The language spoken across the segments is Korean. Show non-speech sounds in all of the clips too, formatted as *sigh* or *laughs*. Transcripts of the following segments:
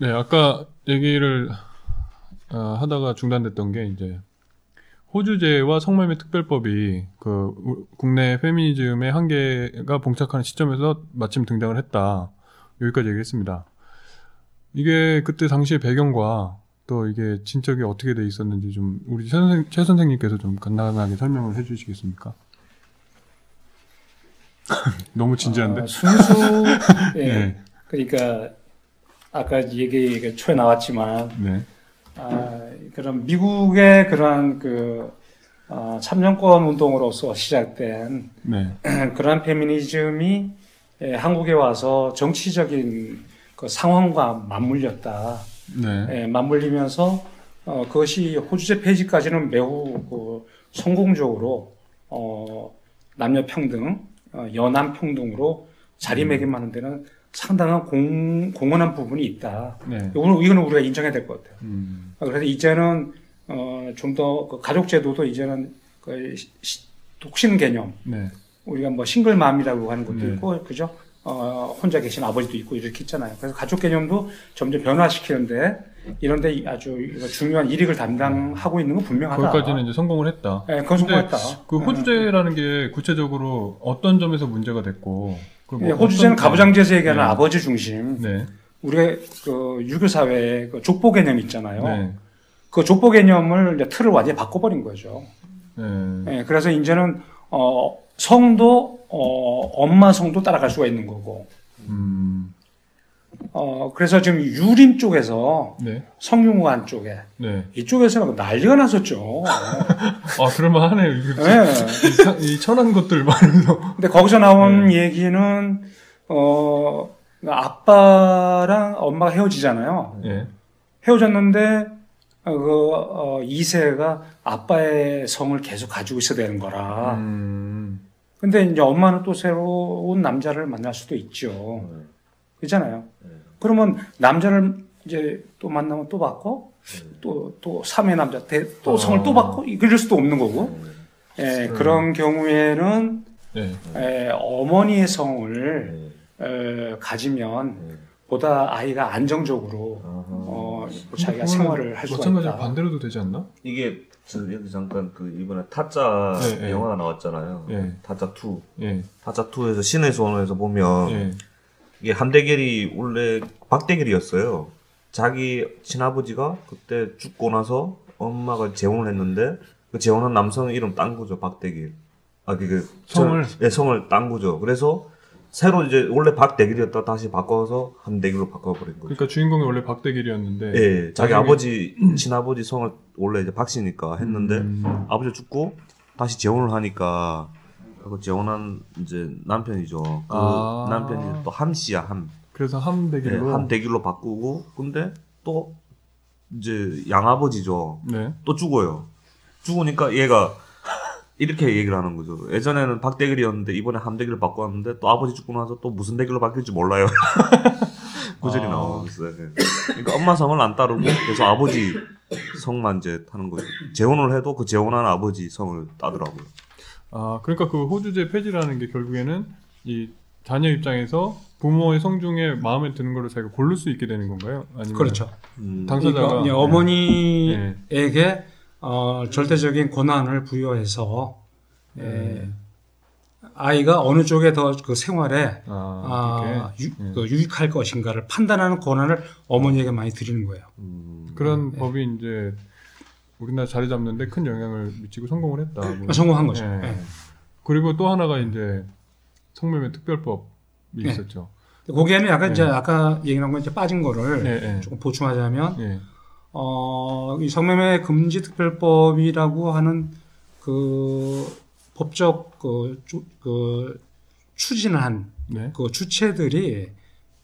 네, 아까 얘기를 어, 하다가 중단됐던 게 이제 호주제와 성매매 특별법이 그 우- 국내 페미니즘의 한계가 봉착하는 시점에서 마침 등장을 했다. 여기까지 얘기했습니다. 이게 그때 당시의 배경과 또 이게 진척이 어떻게 돼 있었는지 좀 우리 최, 선생, 최 선생님께서 좀 간단하게 설명을 해주시겠습니까? *laughs* 너무 진지한데? 어, 순수 예. *laughs* 네. 그러니까 아까 얘기 초에 나왔지만 네. 아, 그런 미국의 그런 그 어, 참정권 운동으로서 시작된 네. *clears throat* 그러한 페미니즘이 예, 한국에 와서 정치적인 그 상황과 맞물렸다. 네. 예, 맞물리면서 어, 그것이 호주제 폐지까지는 매우 그 성공적으로 어, 남녀 평등, 어, 연한 평등으로 자리매김하는 데는 상당한 공, 공헌한 부분이 있다. 네. 이거는, 이거는 우리가 인정해야 될 것 같아요. 음. 그래서 이제는 어, 좀 더 가족 제도도 이제는 그 시- 시- 독신 개념 네. 우리가 뭐 싱글맘이라고 하는 것도 네. 있고 그죠? 어, 혼자 계신 아버지도 있고 이렇게 있잖아요. 그래서 가족 개념도 점점 변화시키는데 이런데 이- 아주 중요한 일익을 담당하고 있는 건 분명하다. 거기까지는 이제 성공을 했다. 예, 그건 성공했다. 그 호주제라는 게 구체적으로 어떤 점에서 문제가 됐고 뭐 호주제는 가부장제에서 얘기하는 네. 아버지 중심. 네. 우리가 그 유교 사회에 그 족보 개념 있잖아요. 네. 그 족보 개념을 이제 틀을 완전히 바꿔버린 거죠. 네. 예, 그래서 이제는 어, 성도 어, 엄마 성도 따라갈 수가 있는 거고. 음. 어, 그래서 지금 유림 쪽에서 네. 성균관 쪽에 네. 이쪽에서는 난리가 났었죠. 아 그럴만 하네요. 이게 예. 이, 사- 이 천한 것들 말해서. 근데 거기서 나온 네. 얘기는 어 아빠랑 엄마가 헤어지잖아요. 예. 헤어졌는데 어, 그 어, 2세가 아빠의 성을 계속 가지고 있어야 되는 거라. 음. 근데 이제 엄마는 또 새로운 남자를 만날 수도 있죠. 그렇잖아요. 그러면 남자를 이제 또 만나면 또 바꿔? 또, 또 3의 남자, 대- 또 어. 성을 또 바꿔? 이럴 수도 없는 거고. 예, 음. 그런 경우에는 네. 에, 어머니의 성을 에, 가지면 보다 아이가 안정적으로 어, 자기가 생활을 할 수가 마찬가지로 있다. 반대로도 되지 않나? 이게 저 여기 잠깐 그 이번에 타짜 네, 네. 영화가 나왔잖아요. 네. 타짜 2. 예. 타짜 2에서 신의 소원에서 보면 예. 이게 한대결이 원래 박대결이었어요. 자기 친아버지가 그때 죽고 나서 엄마가 재혼을 했는데 그 재혼한 남성 이름 딴 거죠. 박대길. 아 그게 성을? 네, 성을 딴 거죠. 그래서 새로 이제 원래 박대길이었다 다시 바꿔서 한대길로 바꿔버린 거죠. 그러니까 주인공이 원래 박대길이었는데. 예, 자기 나중에- 아버지 친아버지 성을 원래 이제 박씨니까 했는데 음. 아버지 죽고 다시 재혼을 하니까 그 재혼한 이제 남편이죠. 그 아. 남편이 또 함씨야 함. 그래서 네, 함대길로. 함대길로 바꾸고 근데 또 이제 양아버지죠. 네. 또 죽어요. 죽으니까 얘가 이렇게 얘기를 하는 거죠. 예전에는 박대길이었는데 이번에 함대길로 바꿨는데 또 아버지 죽고 나서 또 무슨 대길로 바뀔지 몰라요. *laughs* 구절이 아. 나오고 있어요. 네. 그러니까 엄마 성을 안 따르고 계속 아버지 성만 이제 타는 거죠. 재혼을 해도 그 재혼한 아버지 성을 따더라고요. 아, 그러니까 그 호주제 폐지라는 게 결국에는 이 자녀 입장에서 부모의 성 중에 마음에 드는 거를 자기가 고를 수 있게 되는 건가요? 아니면 그렇죠. 음, 당사자가 그러니까 네. 어머니에게 어, 절대적인 권한을 부여해서 에, 음. 아이가 어느 쪽에 더 그 생활에 아, 아, 유, 네. 그 유익할 것인가를 판단하는 권한을 어머니에게 많이 드리는 거예요. 음, 그런 네. 법이 이제 우리나라 자리 잡는데 큰 영향을 미치고 성공을 했다. 뭐. 성공한 거죠. 네. 네. 그리고 또 하나가 이제 성매매 특별법이 네. 있었죠. 거기에는 약간 네. 이제 아까 얘기 나온 거 이제 빠진 거를. 조금 보충하자면 예. 어, 이 성매매 금지 특별법이라고 하는 그 법적 그, 주, 그 추진한 네. 그 주체들이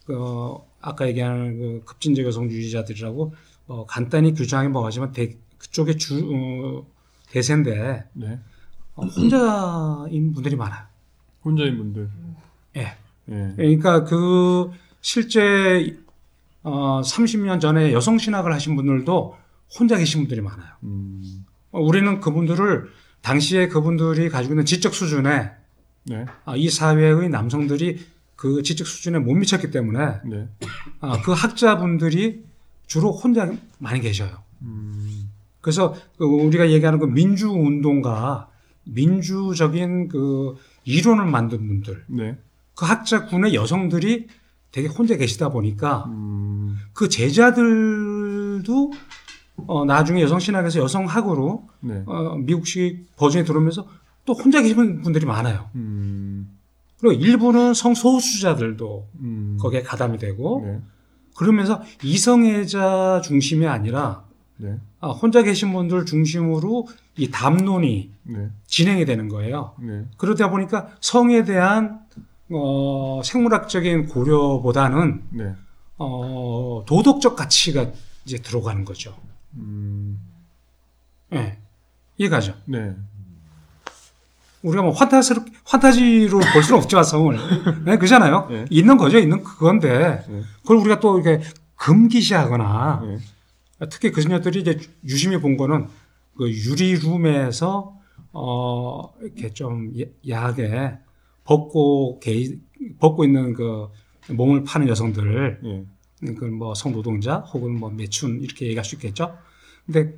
그 아까 얘기하는 그 급진적 여성주의자들이라고 어, 간단히 규정하기 뭐하지만 대, 그쪽의 주 어, 대세인데 네. 어, 혼자인 분들이 많아요. 혼자인 분들. 예. 예. 그러니까 그 실제 어, 30년 전에 여성 신학을 하신 분들도 혼자 계신 분들이 많아요. 음. 어, 우리는 그분들을 당시에 그분들이 가지고 있는 지적 수준에 네. 아, 이 사회의 남성들이 그 지적 수준에 못 미쳤기 때문에 네. 아, 그 학자분들이 주로 혼자 많이 계셔요. 음, 그래서 그 우리가 얘기하는 그 민주 운동가 민주적인 그 이론을 만든 분들 네. 그 학자군의 여성들이 되게 혼자 계시다 보니까 음, 그 제자들도 어, 나중에 여성신학에서 여성학으로 네. 어, 미국식 버전이 들어오면서 또 혼자 계시는 분들이 많아요. 음, 그리고 일부는 성소수자들도 음, 거기에 가담이 되고 네. 그러면서 이성애자 중심이 아니라 네. 아, 혼자 계신 분들 중심으로 이 담론이 네. 진행이 되는 거예요. 네. 그러다 보니까 성에 대한 어, 생물학적인 고려보다는 네. 어, 도덕적 가치가 이제 들어가는 거죠. 음, 예. 이해가죠? 네. 우리가 뭐 환타스럽, 환타지로 볼 수는 없지만 성을. 네, 그잖아요. 네. 있는 거죠. 있는 그건데. 네. 그걸 우리가 또 이렇게 금기시하거나 네. 특히 그 소녀들이 이제 유심히 본 거는 그 유리룸에서 어 이렇게 좀 야- 야하게 벗고 게 벗고 있는 그 몸을 파는 여성들 네. 그뭐 성노동자 혹은 뭐 매춘 이렇게 얘기할 수 있겠죠. 근데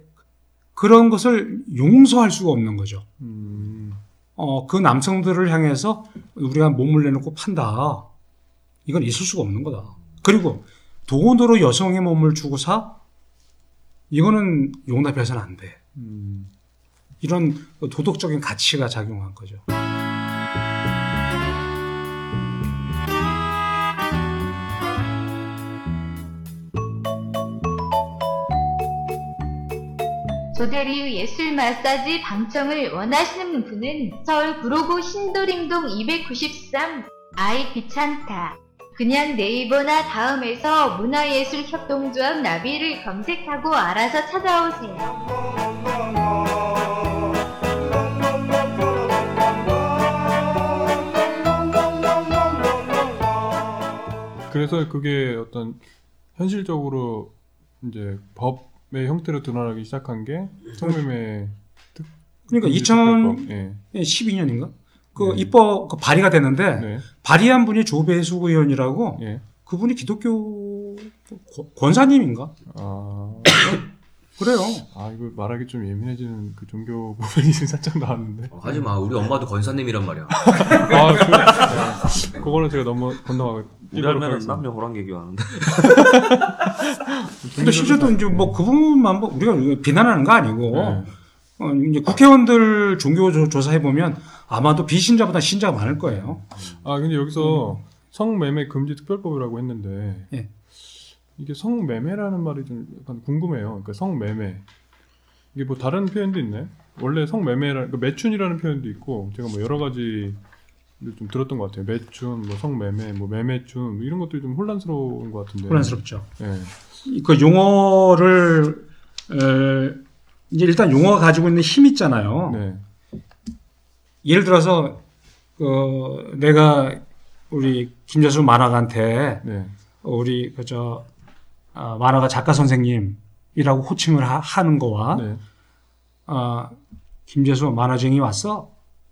그런 것을 용서할 수가 없는 거죠. 음, 어 그 남성들을 향해서 우리가 몸을 내놓고 판다. 이건 있을 수가 없는 거다. 그리고 돈으로 여성의 몸을 주고 사? 이거는 용납해서는 안 돼. 음, 이런 도덕적인 가치가 작용한 거죠. 조대리 예술 마사지 방청을 원하시는 분은 서울 구로구 신도림동 293 아이 귀찮다. 그냥 네이버나 다음에서 문화예술협동조합 나비를 검색하고 알아서 찾아오세요. 그래서 그게 어떤 현실적으로 이제 법의 형태로 드러나기 시작한 게 성매매 그러니까 특별법. 예. 2012년인가? 그 네. 입법 그 발의가 됐는데 네. 발의한 분이 조배수 의원이라고 예. 그분이 기독교 권- 권사님인가? 아, *coughs* 그래요. 아 이거 말하기 좀 예민해지는 그 종교 부분이 지금 살짝 나왔는데. 어, 하지 마. 우리 엄마도 권사님이란 말이야. *laughs* 아, 그, 네. 그거는 제가 너무 건너가고 우리하면은 남녀 호랑개교 하는데. 근데 실제로 이제 뭐 그 부분만 뭐 우리가 비난하는 거 아니고 네. 어, 이제 국회의원들 종교 조- 조사해 보면 아마도 비신자보다 신자가 많을 거예요. 아 근데 여기서 성매매 금지 특별법이라고 했는데 예. 이게 성매매라는 말이 좀 약간 궁금해요. 그러니까 성매매 이게 뭐 다른 표현도 있나요? 원래 성매매라 그 매춘이라는 표현도 있고 제가 뭐 여러 가지 좀 들었던 것 같아요. 매춘, 뭐 성매매, 뭐 매매춘 뭐 이런 것들이 좀 혼란스러운 것 같은데. 혼란스럽죠. 예. 그 용어를 에, 이제 일단 용어가 가지고 있는 힘 있잖아요. 네. 예를 들어서 그 내가 우리 김재수 만화가한테 네. 우리 그저 아, 만화가 작가 선생님이라고 호칭을 하, 는 거와 네. 아, 김재수 만화쟁이 왔어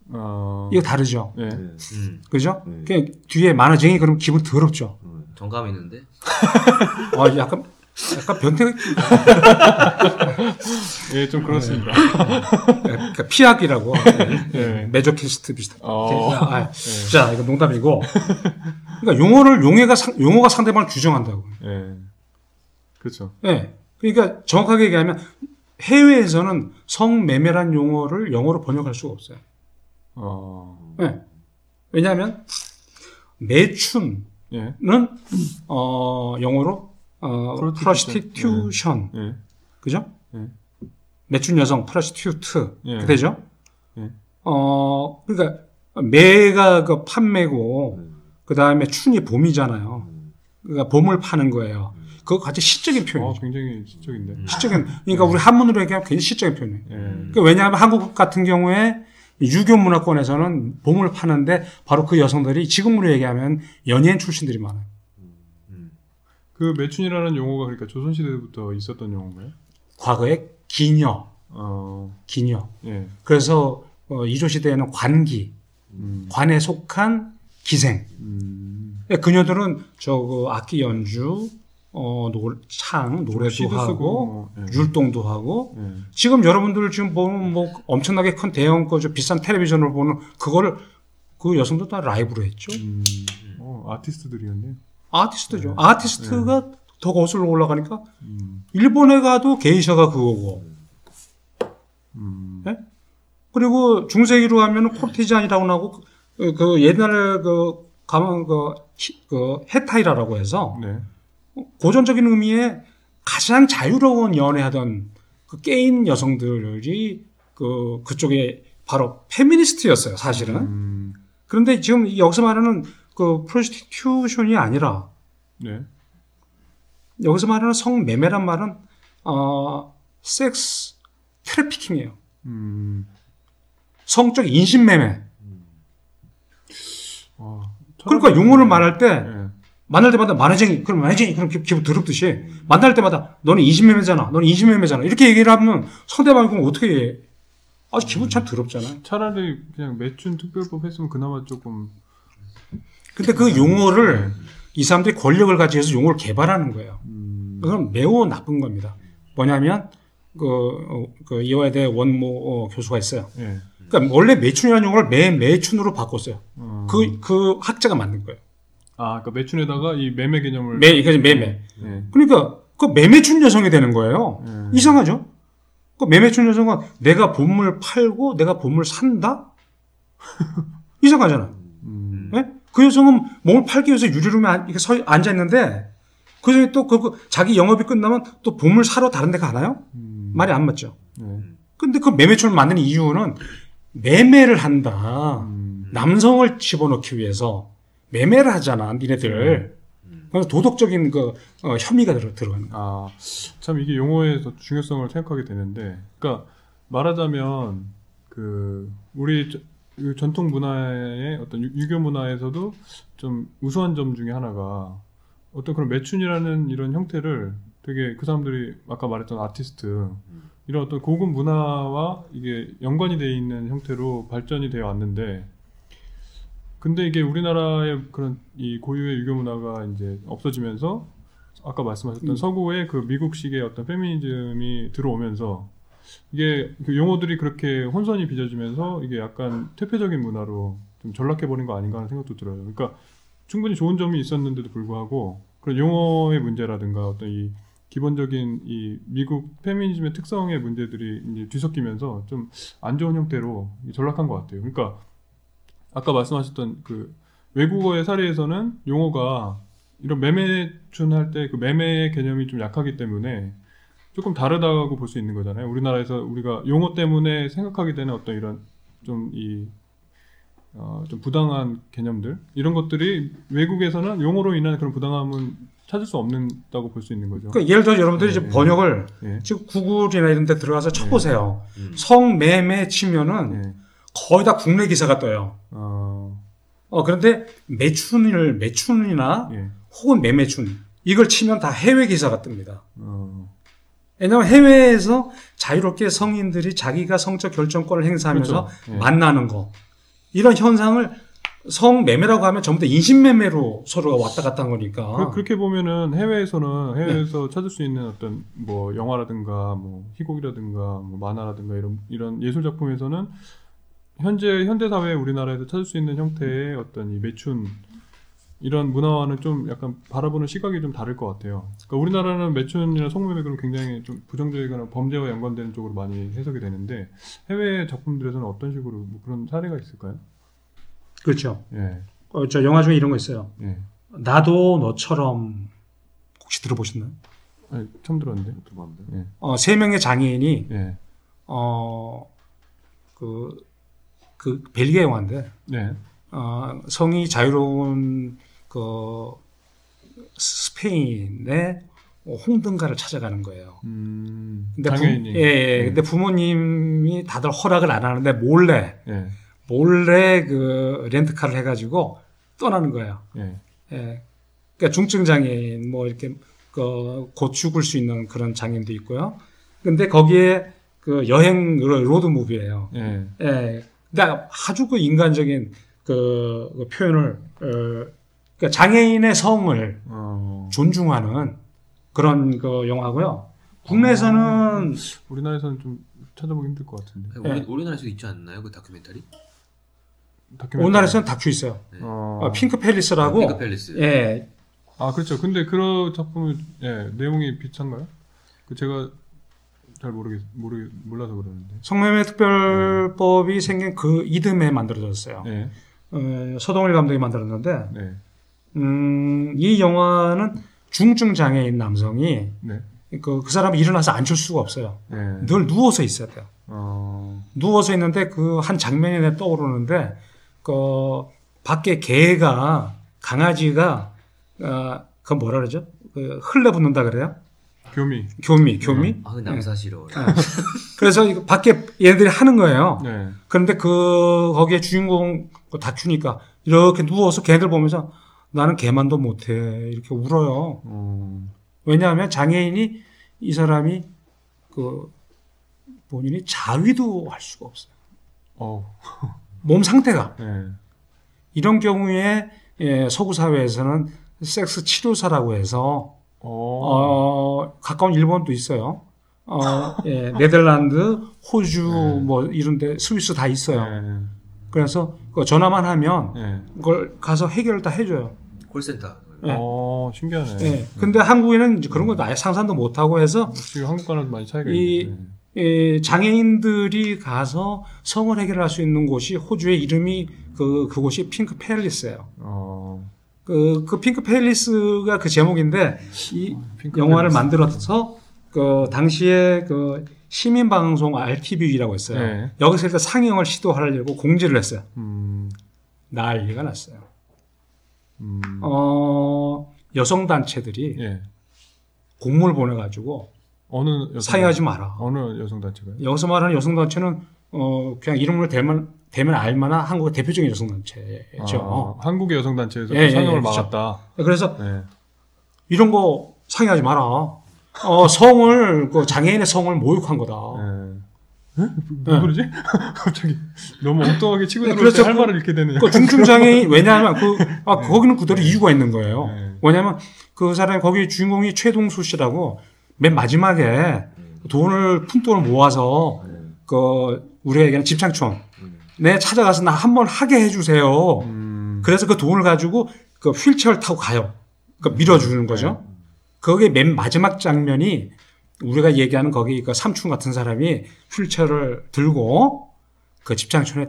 어. 이거 다르죠. 네. 음, 그죠? 네. 그 뒤에 만화쟁이 그러면 기분 더럽죠. 정감 있는데. *laughs* 아, 약간 약간 변태 예, 좀 그렇습니다. 그러니까 피학이라고 네. 마조히스트 비슷한. 어. 아, 자, 이거 농담이고. 그러니까 용어를 용어가 상, 용어가 상대방을 규정한다고. 예. 그렇죠. 예. 그러니까 정확하게 얘기하면 해외에서는 성매매란 용어를 영어로 번역할 수가 없어요. 어. 예. 왜냐하면 매춘은 예. 어, 영어로 어, Prostitution. prostitution 예. 그죠? 예. 매춘 여성 prostitute 예. 그 되죠? 예. 어 그러니까 매가 그 판매고 그 다음에 춘이 봄이잖아요. 그러니까 봄을 파는 거예요. 그거 같이 시적인 어, 표현이죠. 굉장히 지적인데. 시적인 그러니까 우리 한문으로 얘기하면 굉장히 시적인 표현이에요. 예. 그러니까 왜냐하면 한국 같은 경우에 유교 문화권에서는 봄을 파는데 바로 그 여성들이 지금으로 얘기하면 연예인 출신들이 많아요. 그 매춘이라는 용어가 그러니까 조선시대부터 있었던 용어인가요? 과거에 기녀, 어, 기녀. 예. 그래서 어, 이조 시대에는 관기, 음, 관에 속한 기생. 음, 그녀들은 저그 악기 연주, 어, 노, 창, 노래도 하고, 쓰고, 뭐, 예. 율동도 하고, 예. 지금 여러분들 지금 보면 뭐 엄청나게 큰 대형 거저 비싼 텔레비전을 보는 그거를 그 여성도 다 라이브로 했죠. 음, 어, 아티스트들이었네요. 아티스트죠. 네. 아티스트가 더 거슬러 올라가니까 음, 일본에 가도 게이샤가 그거고. 음, 네? 그리고 중세기로 하면 courtesan이라고 나고 그, 그 옛날에 그 가면 그, 히- 그 헤타이라라고 해서 네. 고전적인 의미의 가장 자유로운 연애하던 그 게인 여성들이 그 그쪽에 바로 페미니스트였어요, 사실은. 음, 그런데 지금 여기서 말하는 그 prostitution이 아니라 네. 여기서 말하는 성매매란 말은 어 섹스 트래피킹이에요. 음, 성적 인신매매. 어, 그러니까 용어를 말할 때 예. 만날 때마다 만화쟁이, 그럼 만화쟁이, 그럼 기- 기분 더럽듯이 만날 때마다 너는 인신매매잖아, 너는 인신매매잖아 이렇게 얘기를 하면 상대방이 그럼 어떻게 해? 아주 기분 참 더럽잖아요. 차라리 그냥 매춘 특별법 했으면 그나마 조금 근데 그 용어를 이 사람들이 권력을 가지고 해서 용어를 개발하는 거예요. 음, 그건 매우 나쁜 겁니다. 뭐냐면 그, 어, 그 이화여대 원모 어, 교수가 있어요. 예. 그러니까 원래 매춘이라는 용어를 매 매춘으로 바꿨어요. 어, 그그 학자가 만든 거예요. 아, 그러니까 매춘에다가 이 매매 개념을 매 이게 매매. 예. 그러니까 그 매매춘 여성이 되는 거예요. 음. 이상하죠? 그 매매춘 여성은 내가 본물 팔고 내가 본물 산다? *laughs* 이상하잖아. 음, 예? 그 여성은 몸을 팔기 위해서 유리룸에 안- 이렇게 서 앉아 있는데 그 여성이 또 그, 그 자기 영업이 끝나면 또 본물 사러 다른 데 가나요? 음, 말이 안 맞죠. 네. 근데 그 매매춘을 만드는 이유는 매매를 한다. 음, 남성을 집어넣기 위해서 매매를 하잖아, 니네들. 그래서 도덕적인 그 어, 혐의가 들어, 들어가는 거야. 아, 참 이게 용어에서 중요성을 생각하게 되는데, 그러니까 말하자면 그 우리 전통 문화의 어떤 유- 유교 문화에서도 좀 우수한 점 중에 하나가 어떤 그런 매춘이라는 이런 형태를 되게 그 사람들이 아까 말했던 아티스트 이런 어떤 고급 문화와 이게 연관이 돼 있는 형태로 발전이 되어 왔는데 근데 이게 우리나라의 그런 이 고유의 유교 문화가 이제 없어지면서 아까 말씀하셨던 음. 서구의 그 미국식의 어떤 페미니즘이 들어오면서 이게 그 용어들이 그렇게 혼선이 빚어지면서 이게 약간 퇴폐적인 문화로 좀 전락해 버린 거 아닌가 하는 생각도 들어요. 그러니까 충분히 좋은 점이 있었는데도 불구하고 그런 용어의 문제라든가 어떤 이 기본적인 이 미국 페미니즘의 특성의 문제들이 이제 뒤섞이면서 좀 안 좋은 형태로 전락한 것 같아요. 그러니까 아까 말씀하셨던 그 외국어의 사례에서는 용어가 이런 매매춘 할때 그 매매의 개념이 좀 약하기 때문에 조금 다르다고 볼 수 있는 거잖아요. 우리나라에서 우리가 용어 때문에 생각하게 되는 어떤 이런 좀이 어, 좀 부당한 개념들 이런 것들이 외국에서는 용어로 인한 그런 부당함은 찾을 수 없는다고 볼 수 있는 거죠. 그러니까 예를 들어 여러분들이 이제 네. 번역을 예. 지금 구글이나 이런 데 들어가서 쳐보세요. 음. 성매매 치면은 예. 거의 다 국내 기사가 떠요. 어, 어, 그런데 매춘을, 매춘이나 예. 혹은 매매춘, 이걸 치면 다 해외 기사가 뜹니다. 어, 왜냐하면 해외에서 자유롭게 성인들이 자기가 성적 결정권을 행사하면서 그렇죠. 예. 만나는 거. 이런 현상을 성매매라고 하면 전부 다 인신매매로 서로가 왔다 갔다 한 거니까. 그, 렇게 보면은 해외에서는 해외에서 찾을 수 있는 어떤 뭐 영화라든가 뭐 희곡이라든가 뭐 만화라든가 이런 이런 예술 작품에서는 현재 현대 사회 우리나라에서 찾을 수 있는 형태의 어떤 이 매춘 이런 문화와는 좀 약간 바라보는 시각이 좀 다를 것 같아요. 그러니까 우리나라는 매춘이나 성매매를 굉장히 좀 부정적이거나 범죄와 연관되는 쪽으로 많이 해석이 되는데 해외 작품들에서는 어떤 식으로 뭐 그런 사례가 있을까요? 그렇죠. 예, 어, 저 영화 중에 이런 거 있어요. 예. 나도 너처럼 혹시 들어보셨나요? 아니, 처음 들었는데. 들어봤는데. 예, 어, 세 명의 장애인이 예, 어, 그, 그 벨기에 영화인데 네, 어, 성이 자유로운 그 스페인의 홍등가를 찾아가는 거예요. 음, 근데 부, 장애인이. 예, 예. 예. 근데 부모님이 다들 허락을 안 하는데 몰래 예, 몰래 그 렌트카를 해가지고 떠나는 거예요. 예, 예. 그러니까 중증 장애인 뭐 이렇게 그, 곧 죽을 수 있는 그런 장애인도 있고요. 근데 거기에 그 여행 로드 무비예요. 예, 예. 근데 아주 그 인간적인 그, 그 표현을 어, 그러니까 장애인의 성을 어, 존중하는 그런 그 영화고요. 국내에서는 우리나라에서는 좀 찾아보기 힘들 것 같은데. 우리, 네. 우리나라에서 있지 않나요? 그 다큐멘터리? 다큐멘터리. 우리나라에서는 다큐 있어요. 어... 어, 핑크 팰리스라고 핑크 팰리스. 예, 아 그렇죠. 근데 그런 작품은 예 내용이 비슷한가요? 그 제가 잘 모르겠 모르 몰라서 그러는데. 성매매 특별법이 생긴 그 이듬해 만들어졌어요. 네, 어, 서동일 감독이 만들었는데 네, 음, 이 영화는 중증 장애인 남성이 네, 그, 그 사람이 일어나서 앉을 수가 없어요. 네. 늘 누워서 있어야 돼요. 어, 누워서 있는데 그 한 장면이 내 떠오르는데 그 밖에 개가 강아지가 어, 그 뭐라 그러죠? 그 흘러붙는다 그래요? 교미. 교미, 교미. 아, 그 남사 싫어. 그래서 이거 밖에 얘들이 하는 거예요. 네. 그런데 그 거기에 주인공 그 다큐니까 이렇게 누워서 걔들 보면서 나는 개만도 못해 이렇게 울어요. 어, 왜냐하면 장애인이 이 사람이 그 본인이 자위도 할 수가 없어요. 어, 몸 상태가 *laughs* 네. 이런 경우에 예, 서구 사회에서는 섹스 치료사라고 해서 어, 어, 가까운 일본도 있어요. 어, 예, 네덜란드, 호주 *laughs* 네. 뭐 이런데 스위스 다 있어요. 네, 그래서 그 전화만 하면 네. 그걸 가서 해결을 다 해줘요. 콜센터. 네. 어, 신기하네. 예. 근데 한국에는 이제 그런 거 아예 상상도 못 하고 해서 지금 한국과는 많이 차이가 이- 있네. 예, 장애인들이 가서 성을 해결할 수 있는 곳이 호주의 이름이 그 그곳이 핑크 팰리스예요. 어, 그, 그 핑크 팰리스가 그 제목인데 이 핑크 영화를 팰리스. 만들어서 그 당시에 그 시민 방송 RTV라고 했어요. 네. 여기서 일단 상영을 시도하려고 공지를 했어요. 음, 난리가 났어요. 음, 어, 여성 단체들이 예. 공문을 보내가지고 어느 여성 사용하지 마라. 어느 여성 단체가요? 여기서 말하는 여성 단체는 어 그냥 이름으로 대면 대면 알만한 한국의 대표적인 여성 단체죠. 아, 한국의 여성 단체에서 예, 예, 상영을 예, 그렇죠. 막았다. 그래서 네. 이런 거 상의하지 마라. 어 성을 그 장애인의 성을 모욕한 거다. 네. 에? 왜 그러지? *laughs* 갑자기 너무 엉뚱하게 치고 네, 들어올 그렇죠. 때할 말을 잃게 되는. 그 중증 장애인 *laughs* 왜냐하면 그 아, 거기는 그대로 이유가 있는 거예요. 네. 왜냐하면 그 사람이 거기 주인공이 최동수 씨라고 맨 마지막에 돈을 푼 돈을 모아서 그 우리가 얘기하는 집창촌 내 찾아가서 나 한 번 하게 해주세요. 음, 그래서 그 돈을 가지고 그 휠체어를 타고 가요. 그 밀어주는 거죠. 거기에 맨 마지막 장면이 우리가 얘기하는 거기 그 삼촌 같은 사람이 휠체어를 들고 그 집장촌에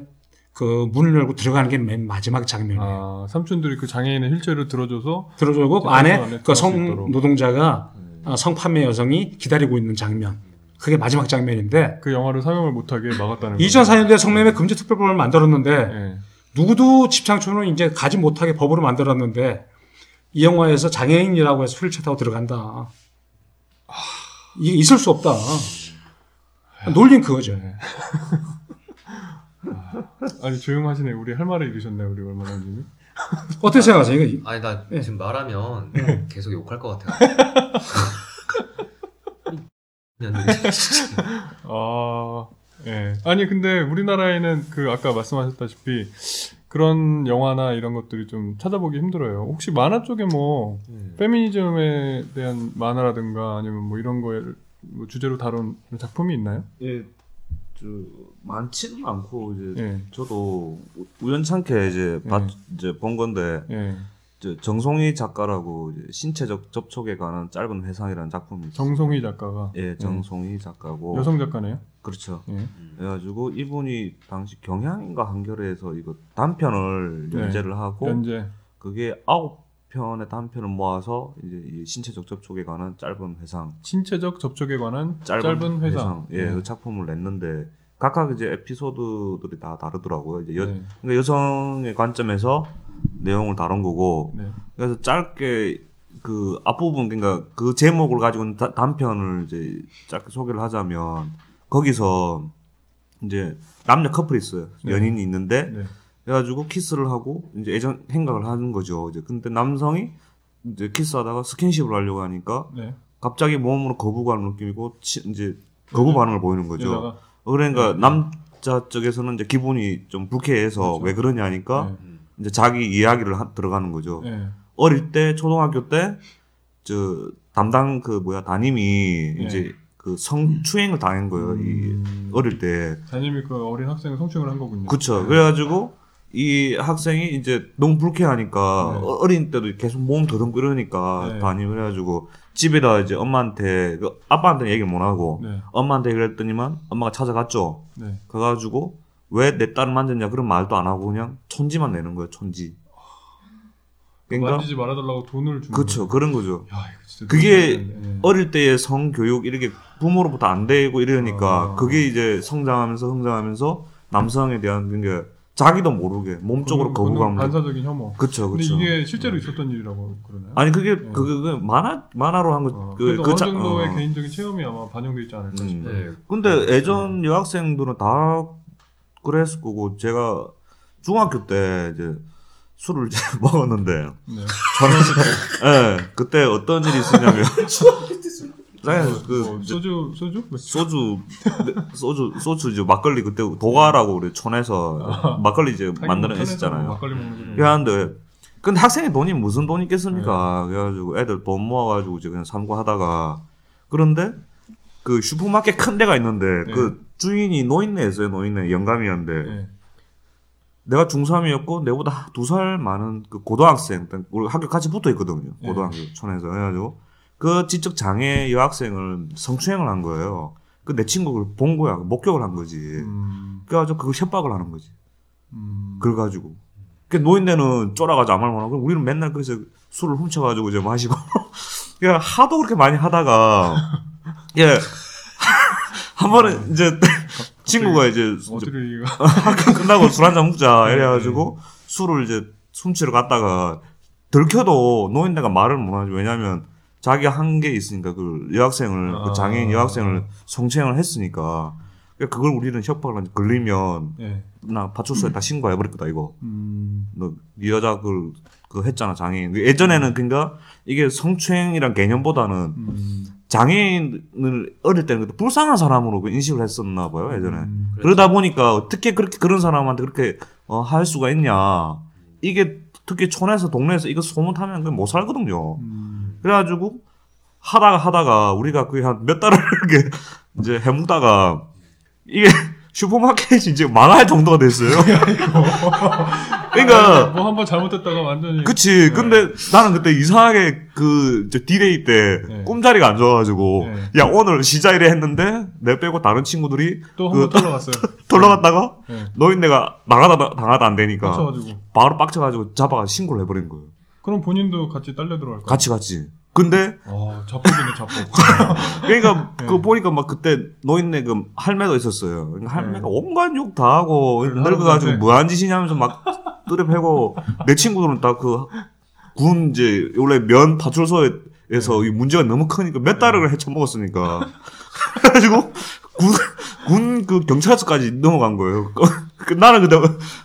그 문을 열고 들어가는 게 맨 마지막 장면이에요. 아, 삼촌들이 그 장애인의 휠체어를 들어줘서 들어주고 안에 그수 성. 노동자가 어, 성판매 여성이 기다리고 있는 장면. 그게 마지막 장면인데 그 영화를 상영을 못하게 막았다는 2004년도에 성매매 금지 특별법을 만들었는데 예. 누구도 집창촌을 이제 가지 못하게 법으로 만들었는데 이 영화에서 장애인이라고 해서 휠체어 타고 들어간다. 이게 있을 수 없다. 놀린 그거죠. 네. 아니 조용하시네. 우리 할 말을 잃으셨네. 우리 얼마나 님이. 어떻게 생각하세요? 이거 아니 나 예. 지금 말하면 계속 욕할 것 같아. 그냥 *laughs* 아, 예. 아니 근데 우리나라에는 그 아까 말씀하셨다시피 그런 영화나 이런 것들이 좀 찾아보기 힘들어요. 혹시 만화 쪽에 뭐 페미니즘에 대한 만화라든가 아니면 뭐 이런 거에 뭐 주제로 다룬 작품이 있나요? 예, 저 많지는 않고 이제 예. 저도 우- 우연찮게 이제 예. 봤, 이제 본 건데 예. 저 정송이 작가라고 신체적 접촉에 관한 짧은 회상이라는 작품이. 정송희 작가가 예, 정송이 작가고 여성 작가네요. 그렇죠. 예. 그래가지고 이분이 당시 경향인가 한겨레에서 이거 단편을 네. 연재를 하고 연재. 그게 아홉 편의 단편을 모아서 이제 이 신체적 접촉에 관한 짧은 회상, 신체적 접촉에 관한 짧은, 짧은, 회상. 예, 그 작품을 냈는데 각각 이제 에피소드들이 다 다르더라고요. 이제 여, 네. 그러니까 여성의 관점에서 내용을 다룬 거고 네. 그래서 짧게 그 앞부분 그러니까 그 제목을 가지고 다- 단편을 이제 짧게 소개를 하자면 거기서 이제 남녀 커플이 있어요. 네. 연인이 있는데 네. 그래가지고 키스를 하고 이제 애정 행각을 하는 거죠. 이제 근데 남성이 이제 키스하다가 스킨십을 하려고 하니까 네. 갑자기 몸으로 거부감을 느끼고 치- 이제 거부 반응을 보이는 거죠. 여자가 그러니까 네. 남자 쪽에서는 이제 기분이 좀 불쾌해서 그렇죠. 왜 그러냐 하니까 네. 이제 자기 이야기를 하- 들어가는 거죠. 네. 어릴 때 초등학교 때 저 담당 그 뭐야 담임이 네. 이제 그 성추행을 당한 거예요. 이 음. 어릴 때. 자님이 그 어린 학생을 성추행을 한 거군요. 그쵸. 네. 그래가지고 이 학생이 이제 너무 불쾌하니까 네. 어- 어린 때도 계속 몸 더듬고 이러니까 네. 담임 그래가지고 집에다 이제 엄마한테 그 아빠한테 얘기를 못 하고 네. 엄마한테 했더니만 엄마가 찾아갔죠. 네. 가가지고 왜 내 딸을 만졌냐 그런 말도 안 하고 그냥 촌지만 내는 거예요. 촌지. 그러니까 만지지 말아달라고 돈을 주는 그쵸 거예요. 그런 거죠. 야, 이거 진짜 그게 네. 어릴 때의 성교육 이렇게 부모로부터 안 되고 이러니까 아. 그게 이제 성장하면서 성장하면서 남성에 대한 그런 게 자기도 모르게 몸쪽으로 거부감. 반사적인 혐오. 그쵸 근데 그쵸. 이게 실제로 있었던 일이라고 그러나요? 아니 그게 네. 그, 그, 그 만화 만화로 한 어, 거. 그, 그 어느 자- 정도의 어. 개인적인 체험이 아마 반영돼 있지 않을까 음. 싶어요. 네. 근데 예전 여학생들은 다 그랬을 거고 제가 중학교 때 이제 술을 이제 *laughs* 먹었는데 네. 저는 예 그때 어떤 일이 있었냐면 *laughs* 네, 그 뭐, 이제 소주 소주 뭐, 소주 네, 소주 소주 이제 막걸리 그때 도가라고 우리 촌에서 막걸리 이제 만드는 뭐 했었잖아요. 막걸리 먹는 그런데 근데 학생의 돈이 무슨 돈이 있겠습니까? 네. 그래가지고 애들 돈 모아가지고 이제 그냥 삼고 하다가 그런데 그 슈퍼마켓 큰 데가 있는데 네. 그 주인이 노인네였어요 노인네 영감이었는데 네. 내가 중3이었고 내보다 두 살 많은 그 고등학생 우리 학교 같이 붙어 있거든요 네. 고등학교 촌에서 그래가지고 그 지적 장애 여학생을 성추행을 한 거예요. 그 내 친구를 본 거야 목격을 한 거지. 음, 그래가지고 그걸 협박을 하는 거지. 음, 그래가지고. 그 노인네는 쫄아가지고 아무 말 못하고 그럼 우리는 맨날 그래서 술을 훔쳐가지고 이제 마시고. 야 *laughs* 하도 그렇게 많이 하다가 *laughs* 예. 한 번에 이제 *laughs* 친구가 이제 이거 학교 끝나고 술 한잔 먹자 네. 이래가지고 술을 이제 훔치러 갔다가 들켜도 노인네가 말을 못하죠. 왜냐면 자기가 한게 있으니까 그 여학생을 그 장애인 아. 여학생을 성추행을 했으니까 그러니까 그걸 우리는 협박을 하지. 걸리면 네. 나 파출소에 다 신고해버릴 거다 이거. 음, 너 여자 그, 그 했잖아 장애인. 예전에는 그러니까 이게 성추행이란 개념보다는 음, 장애인을 어릴 때는 불쌍한 사람으로 그 인식을 했었나 봐요 예전에. 음, 그러다 보니까 어떻게 그렇게 그런 사람한테 그렇게 어, 할 수가 있냐. 이게 특히 촌에서 동네에서 이거 소문 타면 그냥 못 살거든요. 음, 그래가지고 하다가 하다가 우리가 거의 한몇 달을 *laughs* 이렇게 이제 해먹다가 이게 슈퍼마켓이 이제 망할 정도가 됐어요. *laughs* 그러니까 뭐 한번 잘못했다가 완전히 그치. 네. 근데 나는 그때 이상하게 그, 저 디데이 때 네. 꿈자리가 안 좋아가지고, 네. 야, 오늘 쉬자 이래 했는데, 내 빼고 다른 친구들이 또한번 그- 털러갔어요. *laughs* 털러 갔다가, 네. 노인네가 나가다, 당하다 안 되니까, 빡쳐가지고. 바로 빡쳐가지고 잡아가 신고를 해버린 거예요. 그럼 본인도 같이 딸려 들어갈 거예요. 같이 같이. 근데, 아, 자폭이네 자폭. 그러니까, 네. 그 보니까 막 그때 노인네 그 할매가 있었어요. 그러니까 할매가 네. 온갖 욕 다 하고, 늙어가지고 할아버지한테. 뭐한 짓이냐면서 막 뚜레 패고, 내 친구들은 다 그, 군 이제, 원래 면 파출소에서 네. 이 문제가 너무 크니까 몇 달을 헤쳐먹었으니까. *laughs* 그래가지고, 군, 군그 경찰서까지 넘어간 거예요. *laughs* 그 나는 그때